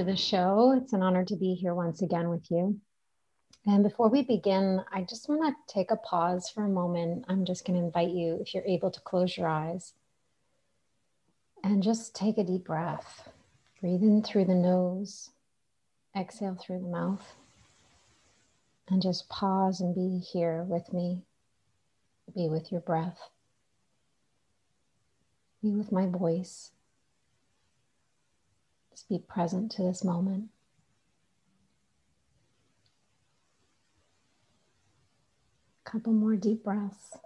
To the show. It's an honor to be here once again with you. And before we begin, I just want to take a pause for a moment. I'm just going to invite you, if you're able to close your eyes and just take a deep breath. Breathe in through the nose, exhale through the mouth, and just pause and be here with me. Be with your breath, be with my voice. Be present to this moment. A couple more deep breaths.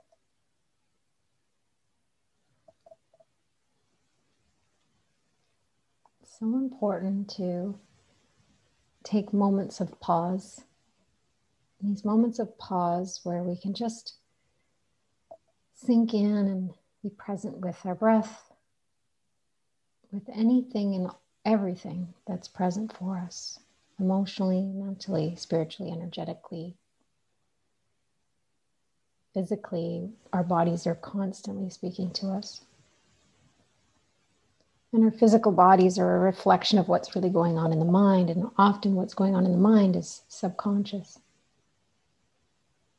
so important to take moments of pause. These moments of pause where we can just sink in and be present with our breath, with anything and everything that's present for us emotionally, mentally, spiritually, energetically, physically. Our bodies are constantly speaking to us. And our physical bodies are a reflection of what's really going on in the mind. And often, what's going on in the mind is subconscious.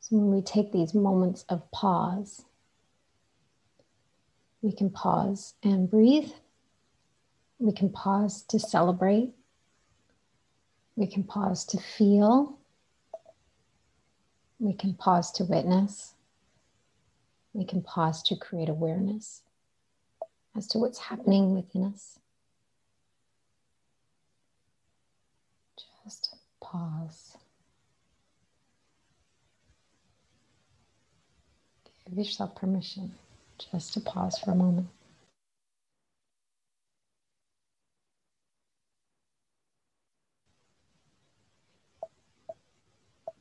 So, when we take these moments of pause, we can pause and breathe we can pause to celebrate. We can pause to feel. We can pause to witness. We can pause to create awareness as to what's happening within us. Just pause. Give yourself permission just to pause for a moment.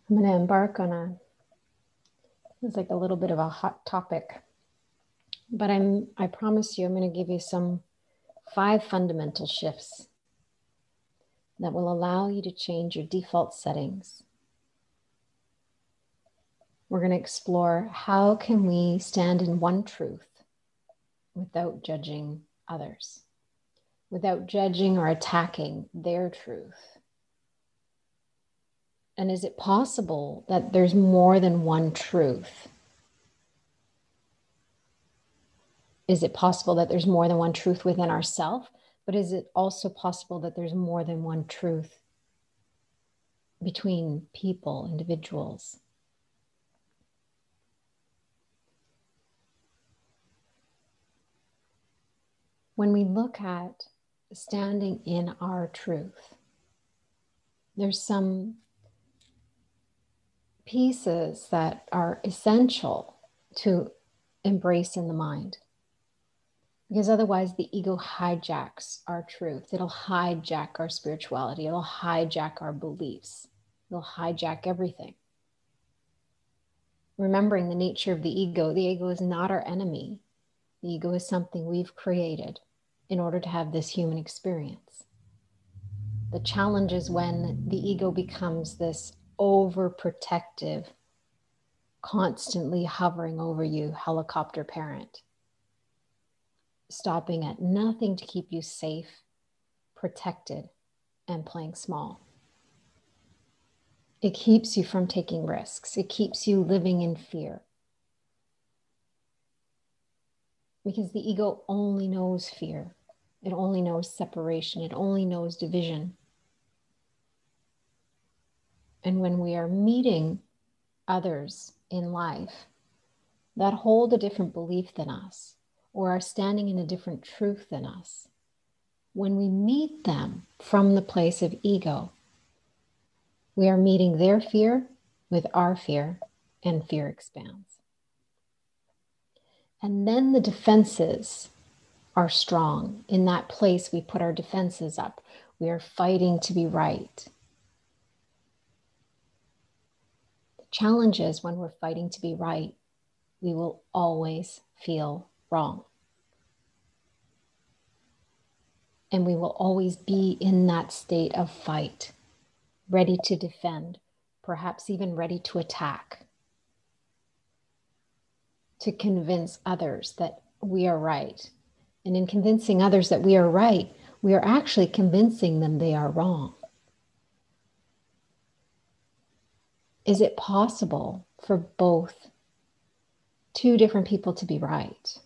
I'm going to embark on a it's like a little bit of a hot topic. But I'm I promise you I'm going to give you some five fundamental shifts that will allow you to change your default settings. We're going to explore how can we stand in one truth without judging others, without judging or attacking their truth and is it possible that there's more than one truth? Is it possible that there's more than one truth within ourselves? But is it also possible that there's more than one truth between people, individuals? When we look at standing in our truth, there's some pieces that are essential to embrace in the mind. Because otherwise, the ego hijacks our truth. It'll hijack our spirituality. It'll hijack our beliefs. It'll hijack everything. Remembering the nature of the ego, the ego is not our enemy. The ego is something we've created in order to have this human experience. The challenge is when the ego becomes this overprotective, constantly hovering over you helicopter parent, stopping at nothing to keep you safe, protected, and playing small. It keeps you from taking risks. It keeps you living in fear. Because the ego only knows fear. It only knows separation. It only knows division. And when we are meeting others in life that hold a different belief than us or are standing in a different truth than us, when we meet them from the place of ego, we are meeting their fear with our fear, and fear expands. And then the defenses are strong. In that place, we put our defenses up. We are fighting to be right. The challenge is when we're fighting to be right, we will always feel wrong. And we will always be in that state of fight, ready to defend, perhaps even ready to attack, to convince others that we are right. And in convincing others that we are right, we are actually convincing them they are wrong. Is it possible for both two different people to be right?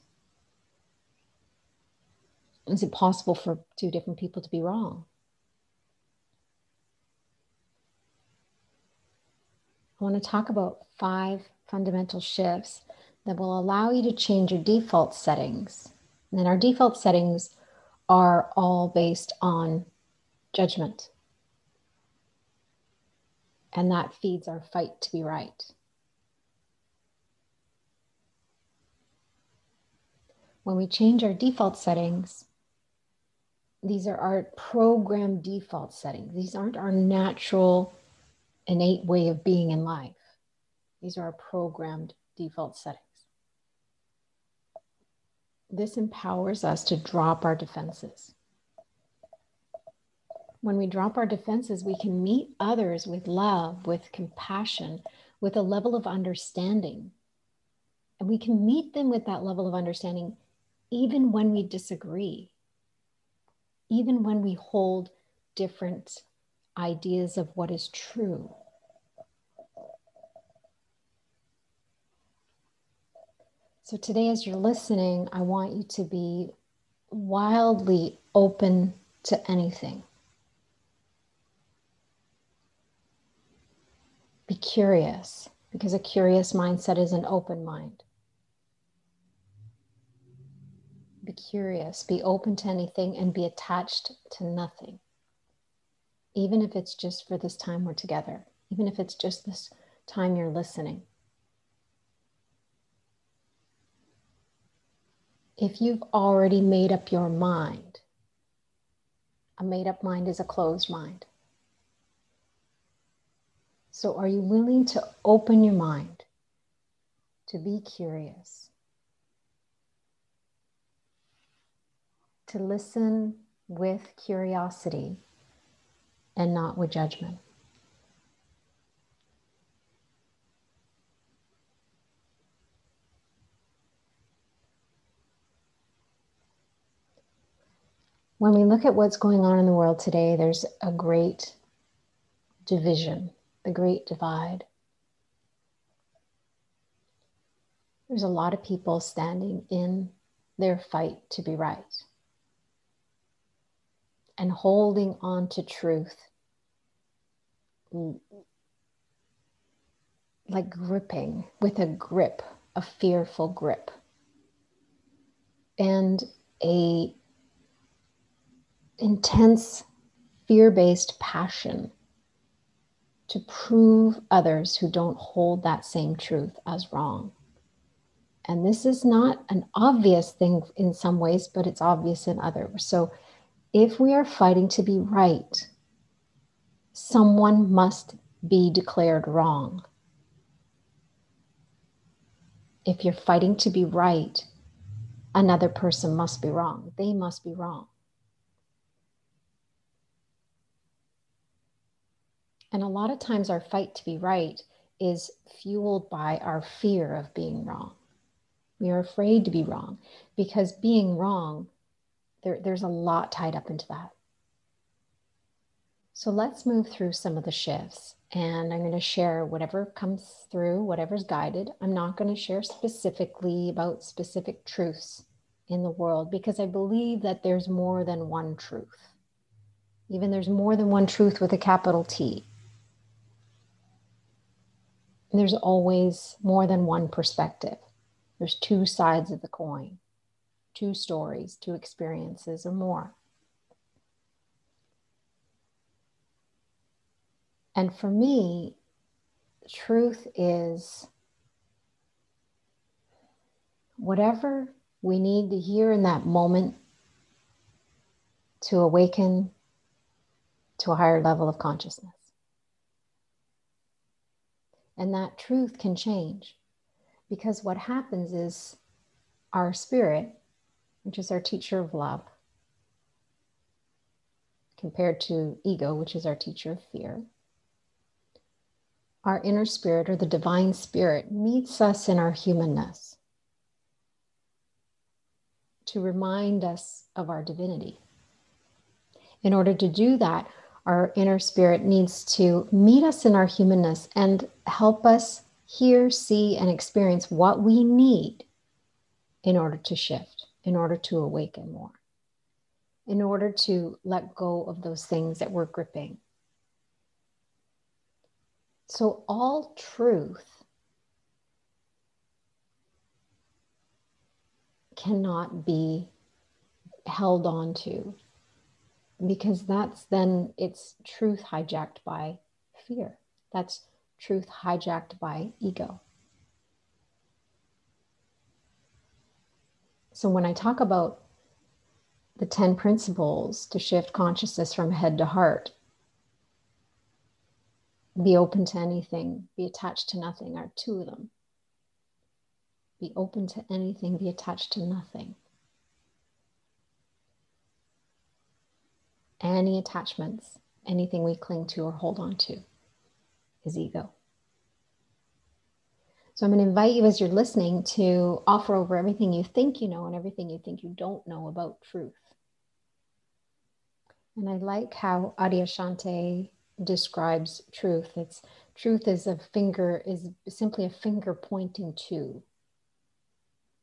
Is it possible for two different people to be wrong? I want to talk about five fundamental shifts that will allow you to change your default settings. And then our default settings are all based on judgment. And that feeds our fight to be right. When we change our default settings, these are our program default settings. These aren't our natural, innate way of being in life. These are our programmed default settings. This empowers us to drop our defenses. When we drop our defenses, we can meet others with love, with compassion, with a level of understanding. And we can meet them with that level of understanding even when we disagree, even when we hold different ideas of what is true. So, today, as you're listening, I want you to be wildly open to anything. Be curious, because a curious mindset is an open mind. Be curious, be open to anything, and be attached to nothing. Even if it's just for this time we're together, even if it's just this time you're listening. if you've already made up your mind, a made up mind is a closed mind. So, are you willing to open your mind to be curious, to listen with curiosity and not with judgment? when we look at what's going on in the world today, there's a great division, the great divide. There's a lot of people standing in their fight to be right and holding on to truth like gripping with a grip, a fearful grip, and a intense fear based passion to prove others who don't hold that same truth as wrong. And this is not an obvious thing in some ways, but it's obvious in others. So if we are fighting to be right, someone must be declared wrong. If you're fighting to be right, another person must be wrong. They must be wrong. And a lot of times, our fight to be right is fueled by our fear of being wrong. We are afraid to be wrong because being wrong, there, there's a lot tied up into that. So let's move through some of the shifts. And I'm going to share whatever comes through, whatever's guided. I'm not going to share specifically about specific truths in the world because I believe that there's more than one truth. Even there's more than one truth with a capital T there's always more than one perspective. There's two sides of the coin, two stories, two experiences, or more. And for me, truth is whatever we need to hear in that moment to awaken to a higher level of consciousness. And that truth can change because what happens is our spirit, which is our teacher of love, compared to ego, which is our teacher of fear, our inner spirit or the divine spirit meets us in our humanness to remind us of our divinity. In order to do that, our inner spirit needs to meet us in our humanness and help us hear, see, and experience what we need in order to shift, in order to awaken more, in order to let go of those things that we're gripping. So, all truth cannot be held on to because that's then it's truth hijacked by fear. That's truth hijacked by ego. So when I talk about the 10 principles to shift consciousness from head to heart, be open to anything, be attached to nothing are two of them. Be open to anything, be attached to nothing. Any attachments, anything we cling to or hold on to is ego. So I'm going to invite you as you're listening to offer over everything you think you know and everything you think you don't know about truth. And I like how Adi Adyashanti describes truth. It's truth is a finger is simply a finger pointing to.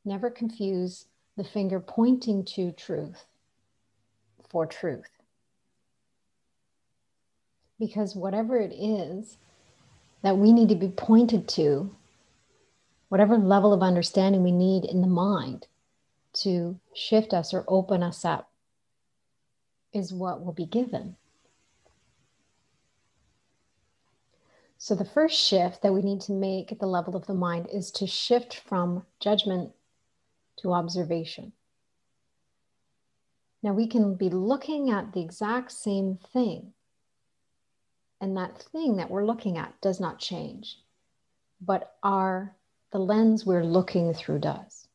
Never confuse the finger pointing to truth for truth because whatever it is that we need to be pointed to, whatever level of understanding we need in the mind to shift us or open us up, is what will be given. So, the first shift that we need to make at the level of the mind is to shift from judgment to observation. Now, we can be looking at the exact same thing, and that thing that we're looking at does not change but our the lens we're looking through does.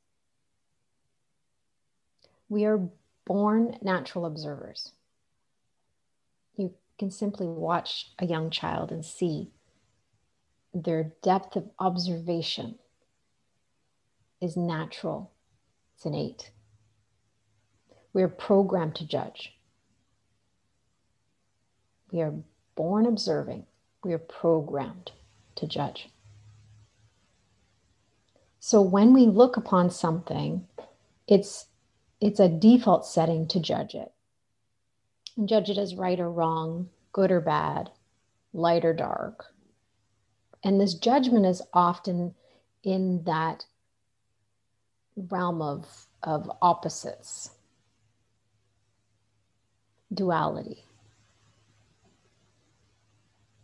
We are born natural observers. You can simply watch a young child and see their depth of observation is natural. It's innate. We are programmed to judge. We are born observing, we are programmed to judge. So when we look upon something, it's it's a default setting to judge it. And judge it as right or wrong, good or bad, light or dark. And this judgment is often in that realm of, of opposites, duality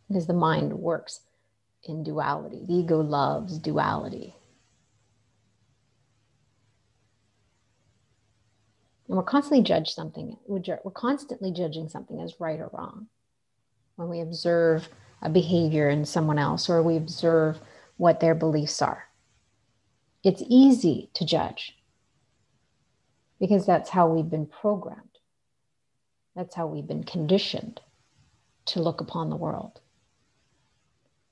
because the mind works in duality. The ego loves duality. And we're constantly judge something. We're constantly judging something as right or wrong. When we observe a behavior in someone else or we observe what their beliefs are, it's easy to judge because that's how we've been programmed. That's how we've been conditioned to look upon the world.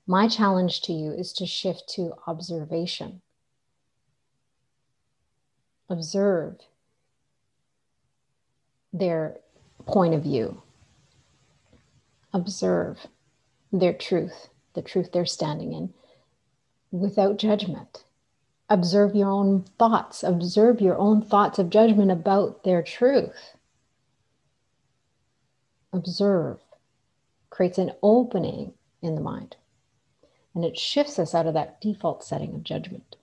My challenge to you is to shift to observation. Observe their point of view. Observe their truth, the truth they're standing in, without judgment. Observe your own thoughts. Observe your own thoughts of judgment about their truth. Observe creates an opening in the mind and it shifts us out of that default setting of judgment.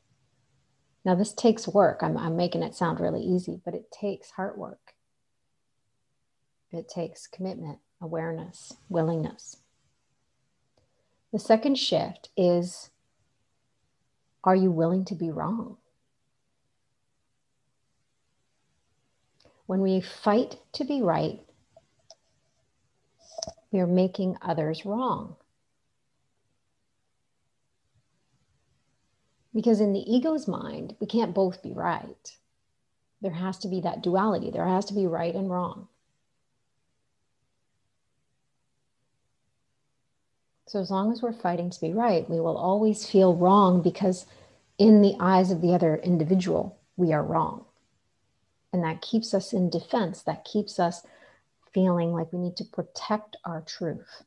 Now, this takes work. I'm, I'm making it sound really easy, but it takes heart work. It takes commitment, awareness, willingness. The second shift is are you willing to be wrong? When we fight to be right, We are making others wrong. Because in the ego's mind, we can't both be right. There has to be that duality, there has to be right and wrong. So, as long as we're fighting to be right, we will always feel wrong because, in the eyes of the other individual, we are wrong. And that keeps us in defense, that keeps us feeling like we need to protect our truth,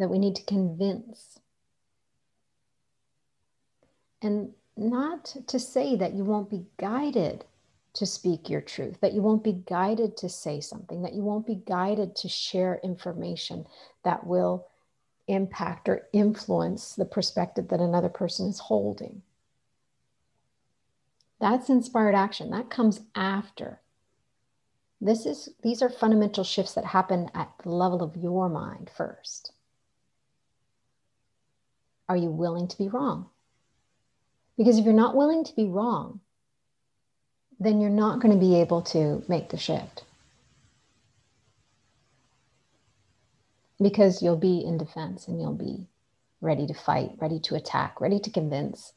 that we need to convince and not to say that you won't be guided to speak your truth, that you won't be guided to say something, that you won't be guided to share information that will impact or influence the perspective that another person is holding. That's inspired action. That comes after. This is these are fundamental shifts that happen at the level of your mind first. Are you willing to be wrong? Because if you're not willing to be wrong, then you're not going to be able to make the shift. Because you'll be in defense and you'll be ready to fight, ready to attack, ready to convince.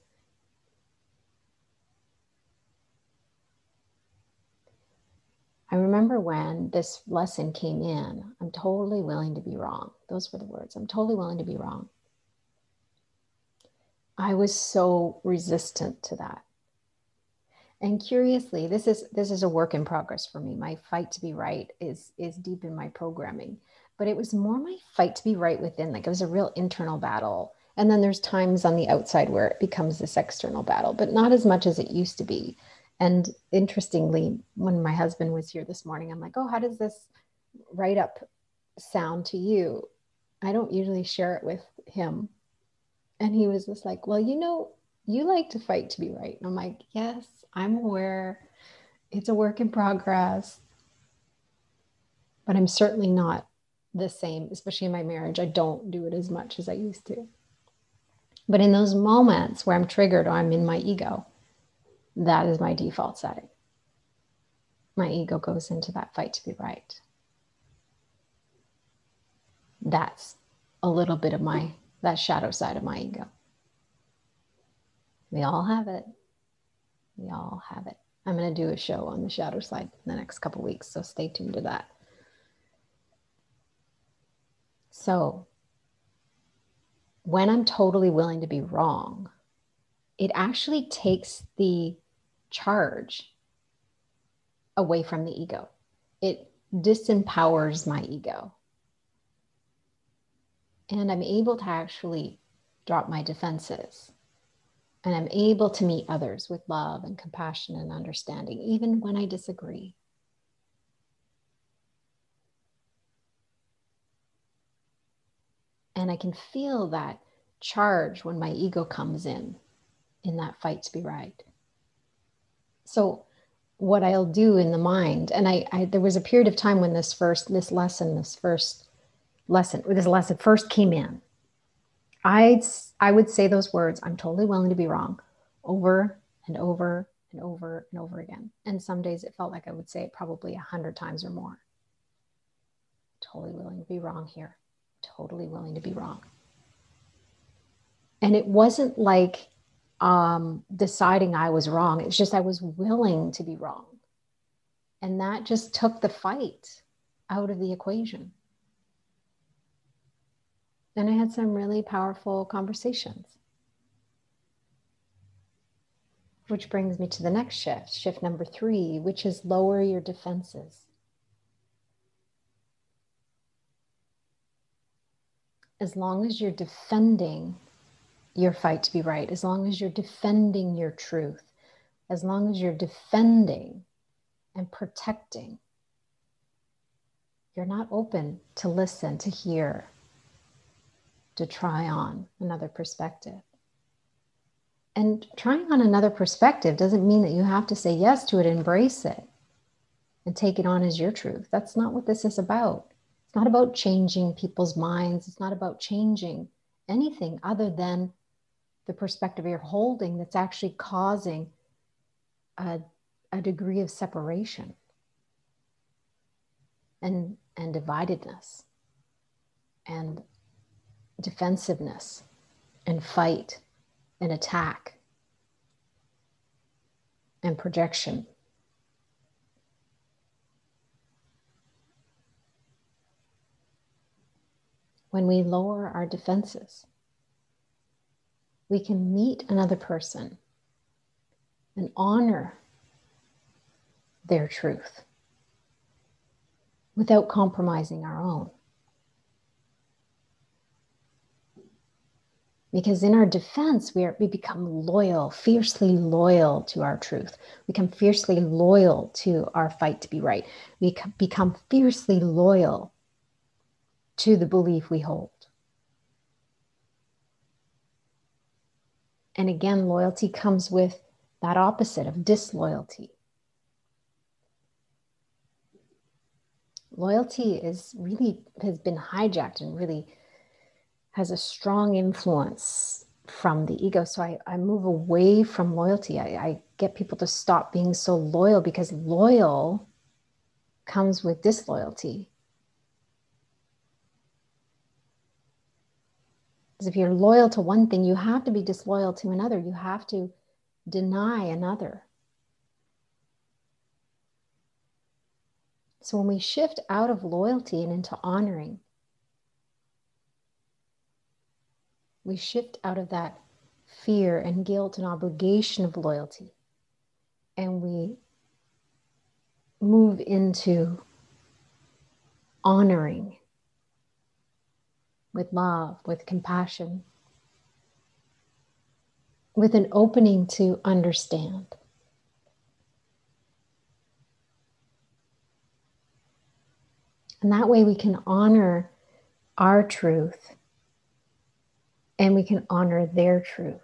I remember when this lesson came in, I'm totally willing to be wrong. Those were the words. I'm totally willing to be wrong. I was so resistant to that. And curiously, this is this is a work in progress for me. My fight to be right is is deep in my programming, but it was more my fight to be right within. Like it was a real internal battle. And then there's times on the outside where it becomes this external battle, but not as much as it used to be. And interestingly, when my husband was here this morning, I'm like, "Oh, how does this write up sound to you?" I don't usually share it with him and he was just like, Well, you know, you like to fight to be right. And I'm like, Yes, I'm aware. It's a work in progress. But I'm certainly not the same, especially in my marriage. I don't do it as much as I used to. But in those moments where I'm triggered or I'm in my ego, that is my default setting. My ego goes into that fight to be right. That's a little bit of my that shadow side of my ego. We all have it. We all have it. I'm going to do a show on the shadow side in the next couple weeks, so stay tuned to that. So, when I'm totally willing to be wrong, it actually takes the charge away from the ego. It disempowers my ego and I'm able to actually drop my defenses. And I'm able to meet others with love and compassion and understanding, even when I disagree. And I can feel that charge when my ego comes in, in that fight to be right. So, what I'll do in the mind, and I, I there was a period of time when this first, this lesson, this first lesson, this lesson first came in, I'd, I would say those words, I'm totally willing to be wrong over and over and over and over again. And some days it felt like I would say it probably a hundred times or more. Totally willing to be wrong here. Totally willing to be wrong. And it wasn't like um, deciding I was wrong. It's just I was willing to be wrong. And that just took the fight out of the equation. And I had some really powerful conversations. Which brings me to the next shift, shift number three, which is lower your defenses. As long as you're defending your fight to be right, as long as you're defending your truth, as long as you're defending and protecting, you're not open to listen, to hear, to try on another perspective. And trying on another perspective doesn't mean that you have to say yes to it, embrace it, and take it on as your truth. That's not what this is about. It's not about changing people's minds, it's not about changing anything other than the perspective you're holding that's actually causing a, a degree of separation. And and dividedness and defensiveness and fight and attack and projection. When we lower our defenses, we can meet another person and honor their truth without compromising our own. Because in our defense, we, are, we become loyal, fiercely loyal to our truth. We become fiercely loyal to our fight to be right. We become fiercely loyal to the belief we hold. And again, loyalty comes with that opposite of disloyalty. Loyalty is really has been hijacked and really has a strong influence from the ego. So I, I move away from loyalty. I, I get people to stop being so loyal because loyal comes with disloyalty. Because if you're loyal to one thing, you have to be disloyal to another. You have to deny another. So when we shift out of loyalty and into honoring, we shift out of that fear and guilt and obligation of loyalty and we move into honoring with love, with compassion, with an opening to understand. And that way we can honor our truth and we can honor their truth.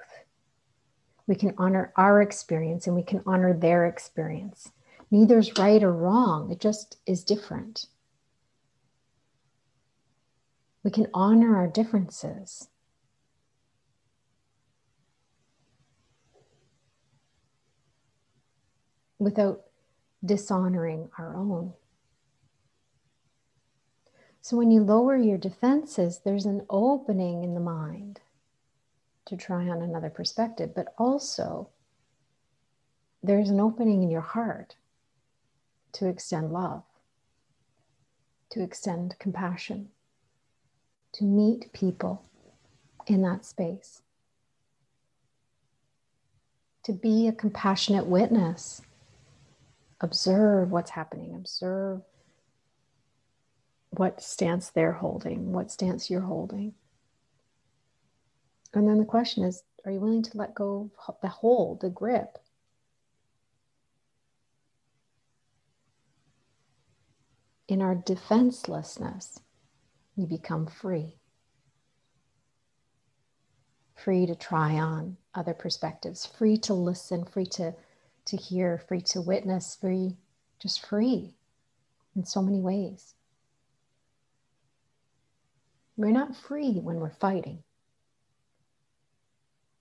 We can honor our experience and we can honor their experience. Neither's right or wrong, it just is different. We can honor our differences. Without dishonoring our own. So, when you lower your defenses, there's an opening in the mind to try on another perspective, but also there's an opening in your heart to extend love, to extend compassion, to meet people in that space, to be a compassionate witness. Observe what's happening, observe what stance they're holding, what stance you're holding. And then the question is are you willing to let go of the hold, the grip? In our defenselessness, we become free. Free to try on other perspectives, free to listen, free to, to hear, free to witness, free, just free in so many ways. We're not free when we're fighting.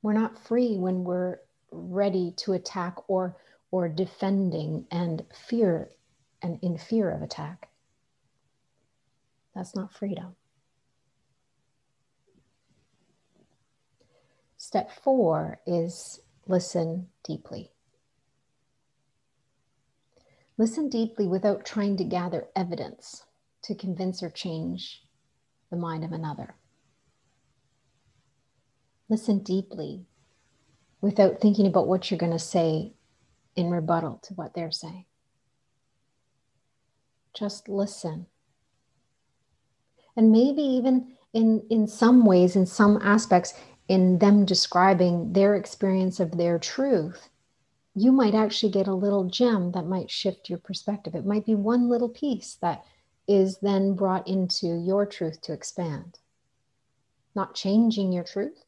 We're not free when we're ready to attack or, or defending and fear and in fear of attack. That's not freedom. Step four is listen deeply. Listen deeply without trying to gather evidence to convince or change the mind of another. Listen deeply without thinking about what you're going to say in rebuttal to what they're saying. Just listen. And maybe even in, in some ways, in some aspects, in them describing their experience of their truth, you might actually get a little gem that might shift your perspective. It might be one little piece that is then brought into your truth to expand. Not changing your truth,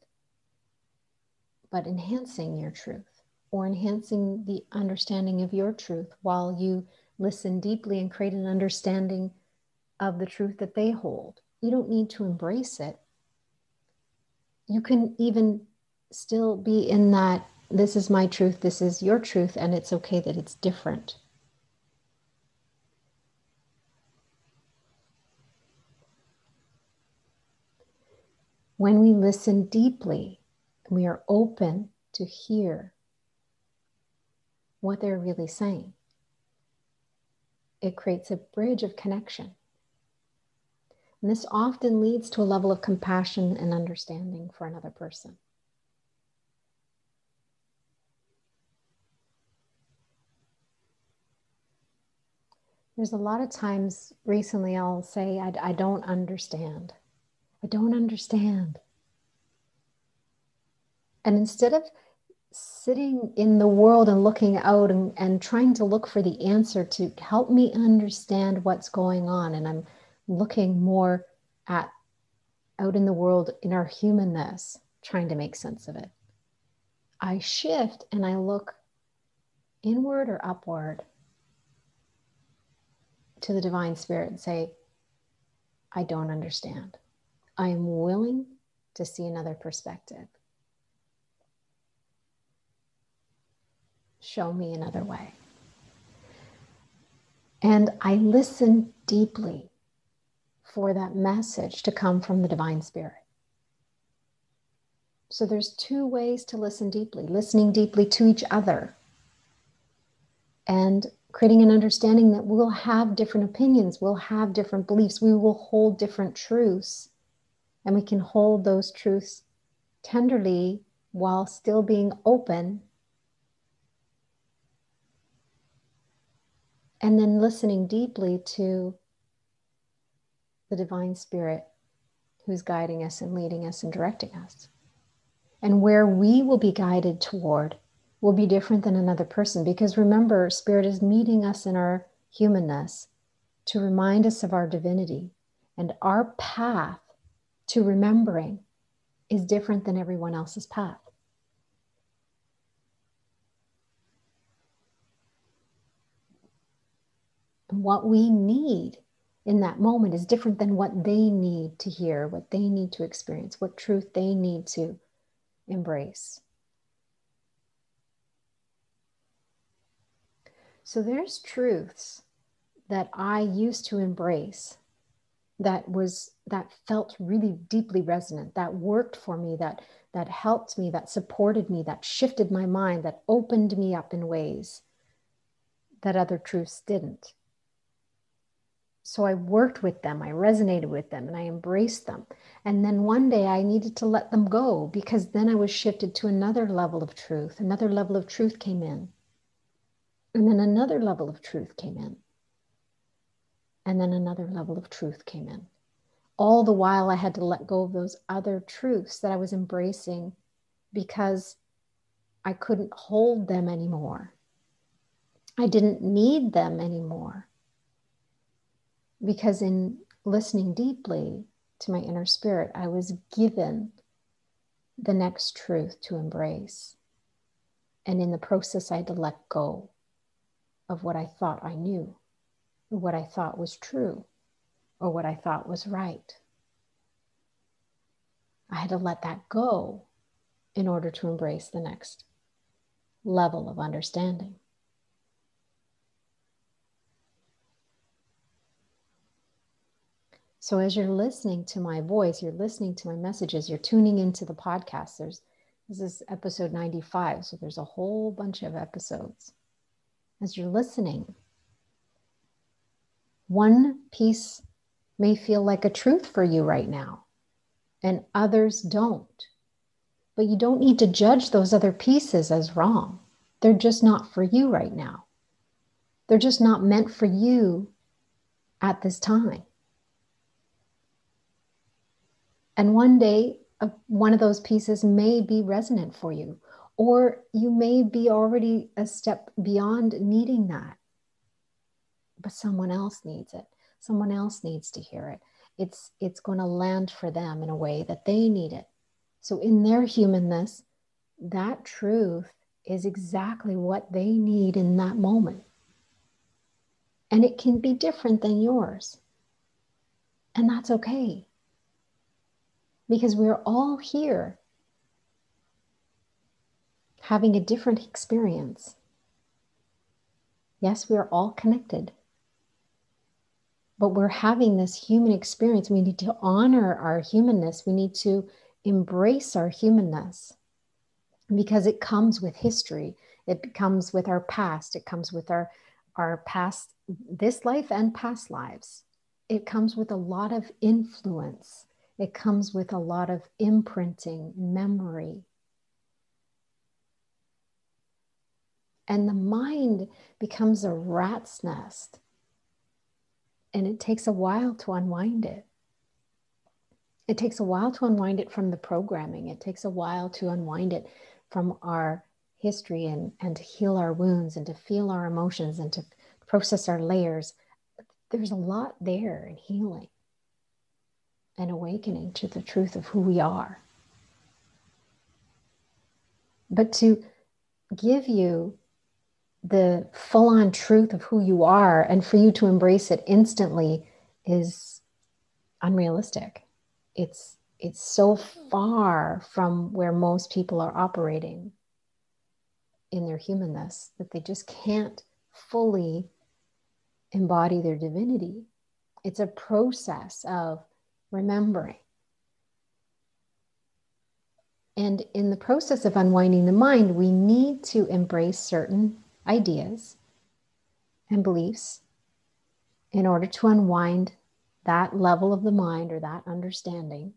but enhancing your truth or enhancing the understanding of your truth while you listen deeply and create an understanding of the truth that they hold. You don't need to embrace it. You can even still be in that this is my truth, this is your truth, and it's okay that it's different. When we listen deeply, and we are open to hear what they're really saying. It creates a bridge of connection. And this often leads to a level of compassion and understanding for another person. There's a lot of times recently I'll say, I, I don't understand. I don't understand. And instead of sitting in the world and looking out and, and trying to look for the answer to help me understand what's going on, and I'm looking more at out in the world in our humanness, trying to make sense of it. I shift and I look inward or upward to the divine spirit and say, I don't understand. I am willing to see another perspective. Show me another way. And I listen deeply for that message to come from the divine spirit. So there's two ways to listen deeply listening deeply to each other and creating an understanding that we'll have different opinions, we'll have different beliefs, we will hold different truths, and we can hold those truths tenderly while still being open. And then listening deeply to the divine spirit who's guiding us and leading us and directing us. And where we will be guided toward will be different than another person because remember, spirit is meeting us in our humanness to remind us of our divinity. And our path to remembering is different than everyone else's path. And what we need in that moment is different than what they need to hear, what they need to experience, what truth they need to embrace. So there's truths that I used to embrace that was that felt really deeply resonant, that worked for me, that that helped me, that supported me, that shifted my mind, that opened me up in ways that other truths didn't. So I worked with them, I resonated with them, and I embraced them. And then one day I needed to let them go because then I was shifted to another level of truth. Another level of truth came in. And then another level of truth came in. And then another level of truth came in. All the while, I had to let go of those other truths that I was embracing because I couldn't hold them anymore. I didn't need them anymore because in listening deeply to my inner spirit, I was given the next truth to embrace. And in the process, I had to let go of what I thought I knew, what I thought was true, or what I thought was right. I had to let that go in order to embrace the next level of understanding. So as you're listening to my voice, you're listening to my messages, you're tuning into the podcast. There's this is episode 95, so there's a whole bunch of episodes. As you're listening, one piece may feel like a truth for you right now, and others don't. But you don't need to judge those other pieces as wrong. They're just not for you right now. They're just not meant for you at this time. And one day, one of those pieces may be resonant for you, or you may be already a step beyond needing that. But someone else needs it. Someone else needs to hear it. It's, it's going to land for them in a way that they need it. So, in their humanness, that truth is exactly what they need in that moment. And it can be different than yours. And that's okay because we're all here having a different experience. Yes, we are all connected, but we're having this human experience. We need to honor our humanness. We need to embrace our humanness because it comes with history. It comes with our past. It comes with our our past this life and past lives. It comes with a lot of influence. It comes with a lot of imprinting memory. And the mind becomes a rat's nest and it takes a while to unwind it it takes a while to unwind it from the programming it takes a while to unwind it from our history and, and to heal our wounds and to feel our emotions and to process our layers. There's a lot there in healing and awakening to the truth of who we are. But to give you the full on truth of who you are and for you to embrace it instantly is unrealistic. It's it's so far from where most people are operating in their humanness that they just can't fully embody their divinity. It's a process of remembering. And in the process of unwinding the mind, we need to embrace certain ideas and beliefs in order to unwind that level of the mind or that understanding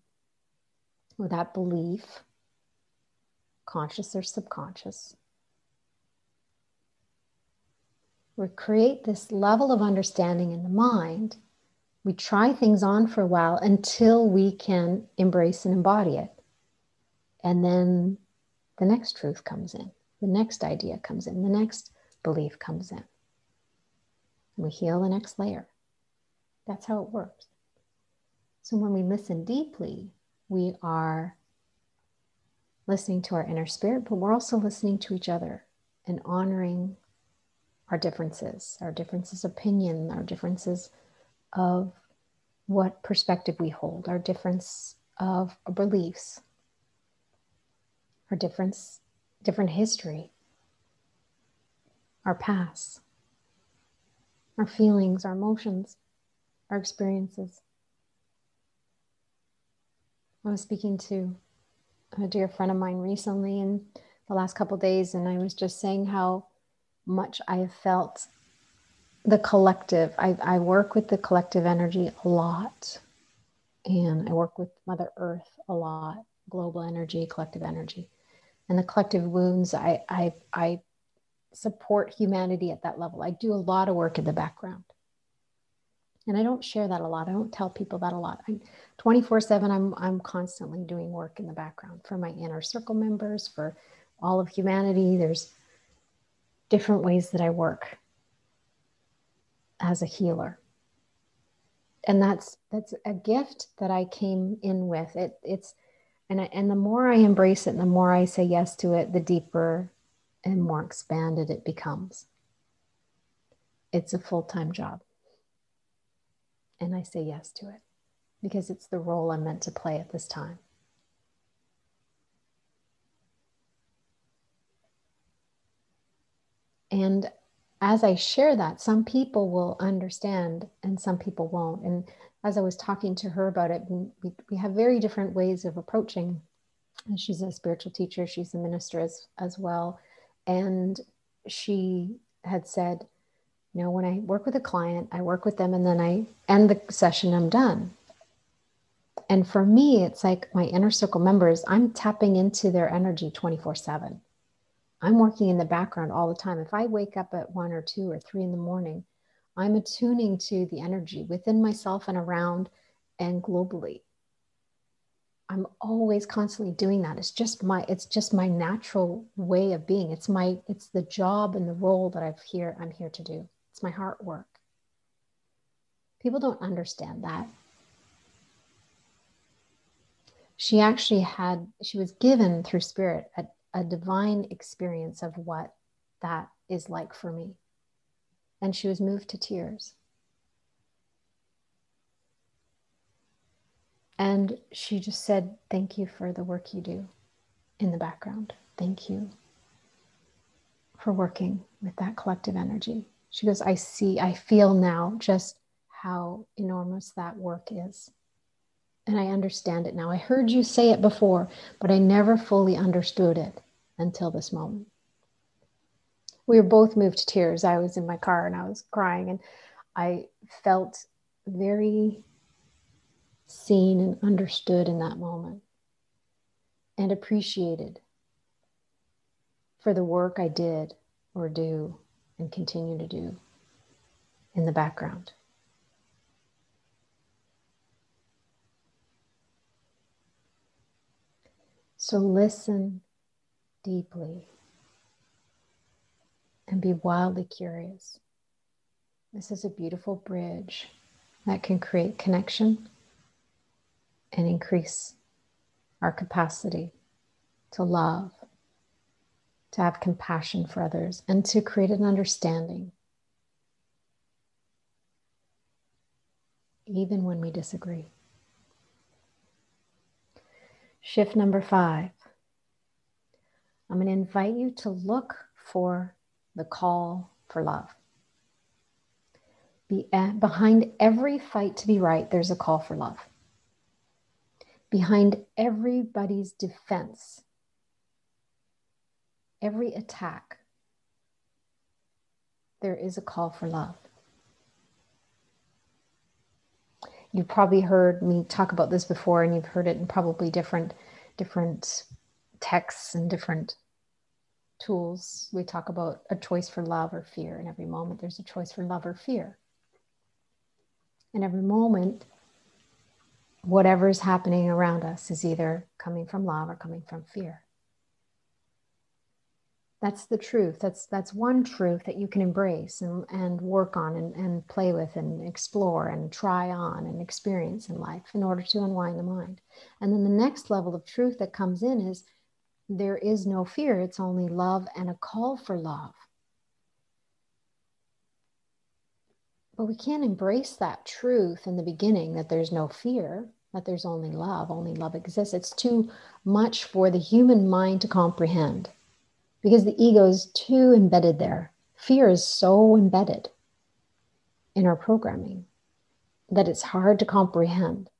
or that belief, conscious or subconscious. We create this level of understanding in the mind. We try things on for a while until we can embrace and embody it. And then the next truth comes in, the next idea comes in, the next belief comes in. We heal the next layer. That's how it works. So when we listen deeply, we are listening to our inner spirit, but we're also listening to each other and honoring our differences, our differences of opinion, our differences of what perspective we hold, our difference of beliefs, our difference, different history, our past, our feelings, our emotions, our experiences. I was speaking to a dear friend of mine recently in the last couple days, and I was just saying how much I have felt the collective. I, I work with the collective energy a lot, and I work with Mother Earth a lot, global energy, collective energy, and the collective wounds. I I I support humanity at that level. I do a lot of work in the background. And I don't share that a lot. I don't tell people that a lot. I'm 24 7, I'm, I'm constantly doing work in the background for my inner circle members, for all of humanity. There's different ways that I work as a healer. And that's that's a gift that I came in with. It it's and I, and the more I embrace it and the more I say yes to it, the deeper and more expanded it becomes. It's a full-time job and I say yes to it because it's the role I'm meant to play at this time. And as I share that, some people will understand and some people won't. And as I was talking to her about it, we, we have very different ways of approaching. And she's a spiritual teacher, she's a minister as, as well. And she had said, you know, when I work with a client, I work with them and then I end the session, I'm done. And for me, it's like my inner circle members, I'm tapping into their energy 24 7. I'm working in the background all the time. If I wake up at one or two or three in the morning, I'm attuning to the energy within myself and around and globally. I'm always constantly doing that. It's just my it's just my natural way of being. It's my it's the job and the role that I've here I'm here to do. It's my heart work. People don't understand that. She actually had, she was given through spirit a, a divine experience of what that is like for me. And she was moved to tears. And she just said, Thank you for the work you do in the background. Thank you for working with that collective energy. She goes, I see, I feel now just how enormous that work is. And I understand it now. I heard you say it before, but I never fully understood it until this moment. We were both moved to tears. I was in my car and I was crying, and I felt very seen and understood in that moment and appreciated for the work I did or do and continue to do in the background. So listen deeply and be wildly curious. This is a beautiful bridge that can create connection and increase our capacity to love, to have compassion for others, and to create an understanding, even when we disagree. Shift number five. I'm going to invite you to look for the call for love. Be, eh, behind every fight to be right, there's a call for love. Behind everybody's defense, every attack, there is a call for love. You've probably heard me talk about this before, and you've heard it in probably different different texts and different tools. We talk about a choice for love or fear. In every moment, there's a choice for love or fear. And every moment, whatever is happening around us is either coming from love or coming from fear. That's the truth. That's that's one truth that you can embrace and, and work on and, and play with and explore and try on and experience in life in order to unwind the mind. And then the next level of truth that comes in is there is no fear, it's only love and a call for love. But we can't embrace that truth in the beginning that there's no fear, that there's only love, only love exists. It's too much for the human mind to comprehend because the ego is too embedded there. Fear is so embedded in our programming that it's hard to comprehend.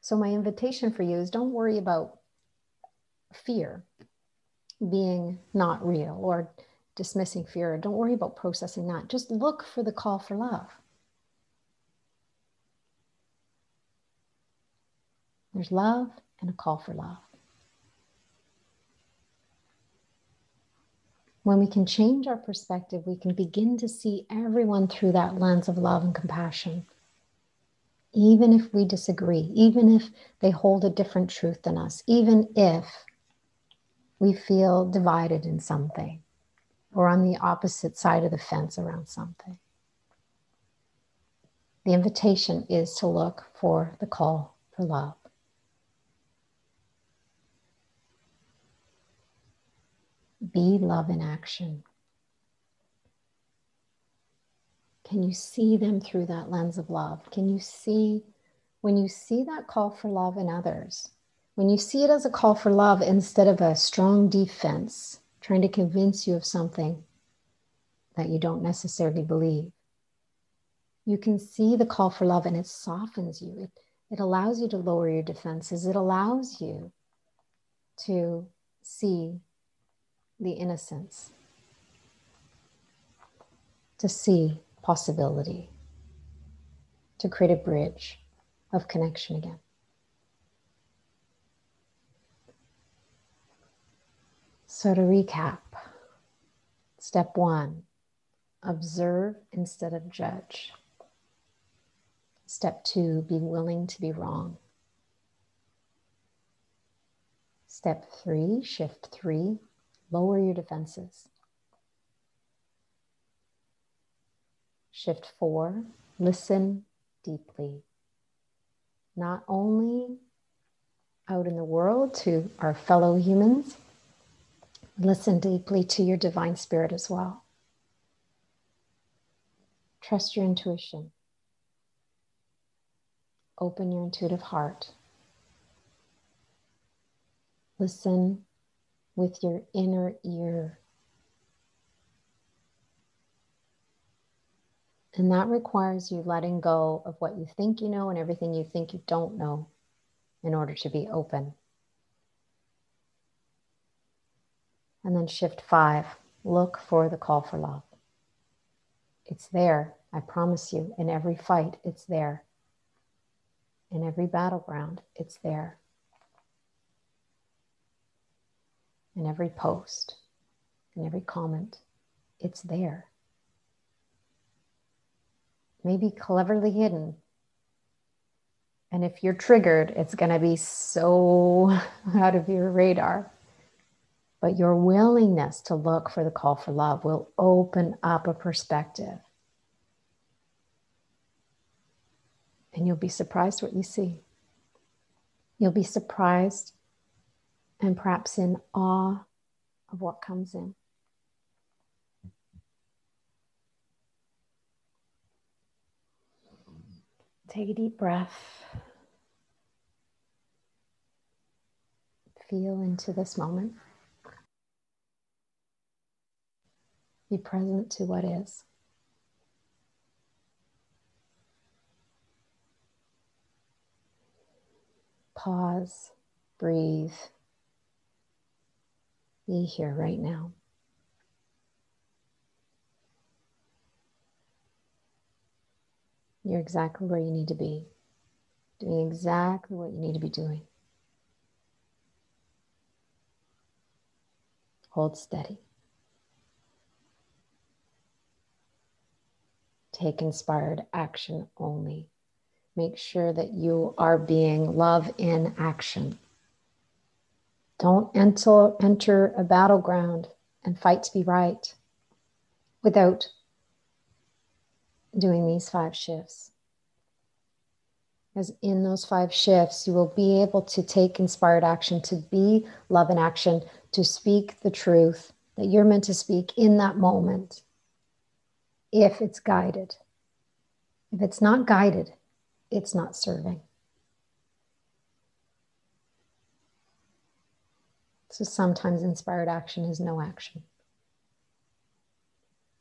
So, my invitation for you is don't worry about fear being not real or dismissing fear. Don't worry about processing that. Just look for the call for love. There's love and a call for love. When we can change our perspective, we can begin to see everyone through that lens of love and compassion. Even if we disagree, even if they hold a different truth than us, even if we feel divided in something or on the opposite side of the fence around something. The invitation is to look for the call for love. Be love in action. Can you see them through that lens of love? Can you see when you see that call for love in others? When you see it as a call for love instead of a strong defense, trying to convince you of something that you don't necessarily believe. You can see the call for love and it softens you. It, it allows you to lower your defenses. It allows you to see the innocence, to see possibility, to create a bridge of connection again. So, to recap, step one observe instead of judge. Step two be willing to be wrong. Step three, shift three, lower your defenses. Shift four, listen deeply. Not only out in the world to our fellow humans, Listen deeply to your divine spirit as well. Trust your intuition. Open your intuitive heart. Listen with your inner ear. And that requires you letting go of what you think you know and everything you think you don't know in order to be open. And then shift five look for the call for love. It's there, I promise you. In every fight, it's there. In every battleground, it's there. In every post, in every comment, it's there maybe cleverly hidden. And if you're triggered, it's going to be so out of your radar. But your willingness to look for the call for love will open up a perspective. And you'll be surprised what you see. You'll be surprised and perhaps in awe of what comes in. Take a deep breath. Feel into this moment. Be present to what is. Pause, breathe. Be here right now. You're exactly where you need to be, doing exactly what you need to be doing. Hold steady. Take inspired action only. Make sure that you are being love in action. Don't enter, enter a battleground and fight to be right without doing these five shifts. As in those five shifts, you will be able to take inspired action, to be love in action, to speak the truth that you're meant to speak in that moment, if it's guided. If it's not guided, it's not serving. So sometimes inspired action is no action.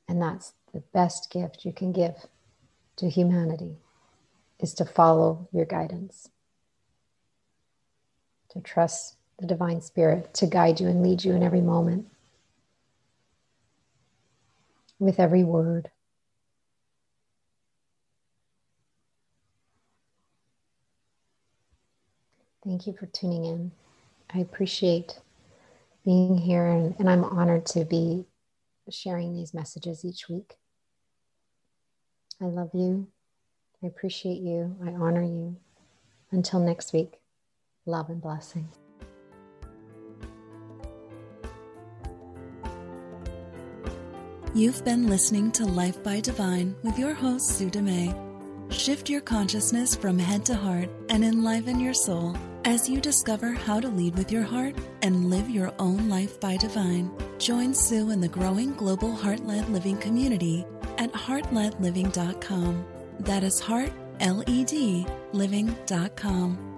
And that's the best gift you can give to humanity is to follow your guidance, to trust the divine spirit to guide you and lead you in every moment, with every word. Thank you for tuning in. I appreciate being here, and, and I'm honored to be sharing these messages each week. I love you. I appreciate you. I honor you. Until next week, love and blessing. You've been listening to Life by Divine with your host, Sue Dumais. Shift your consciousness from head to heart and enliven your soul as you discover how to lead with your heart and live your own life by divine. Join Sue in the growing global heart led living community at heartledliving.com. That is heart, L E D, living.com.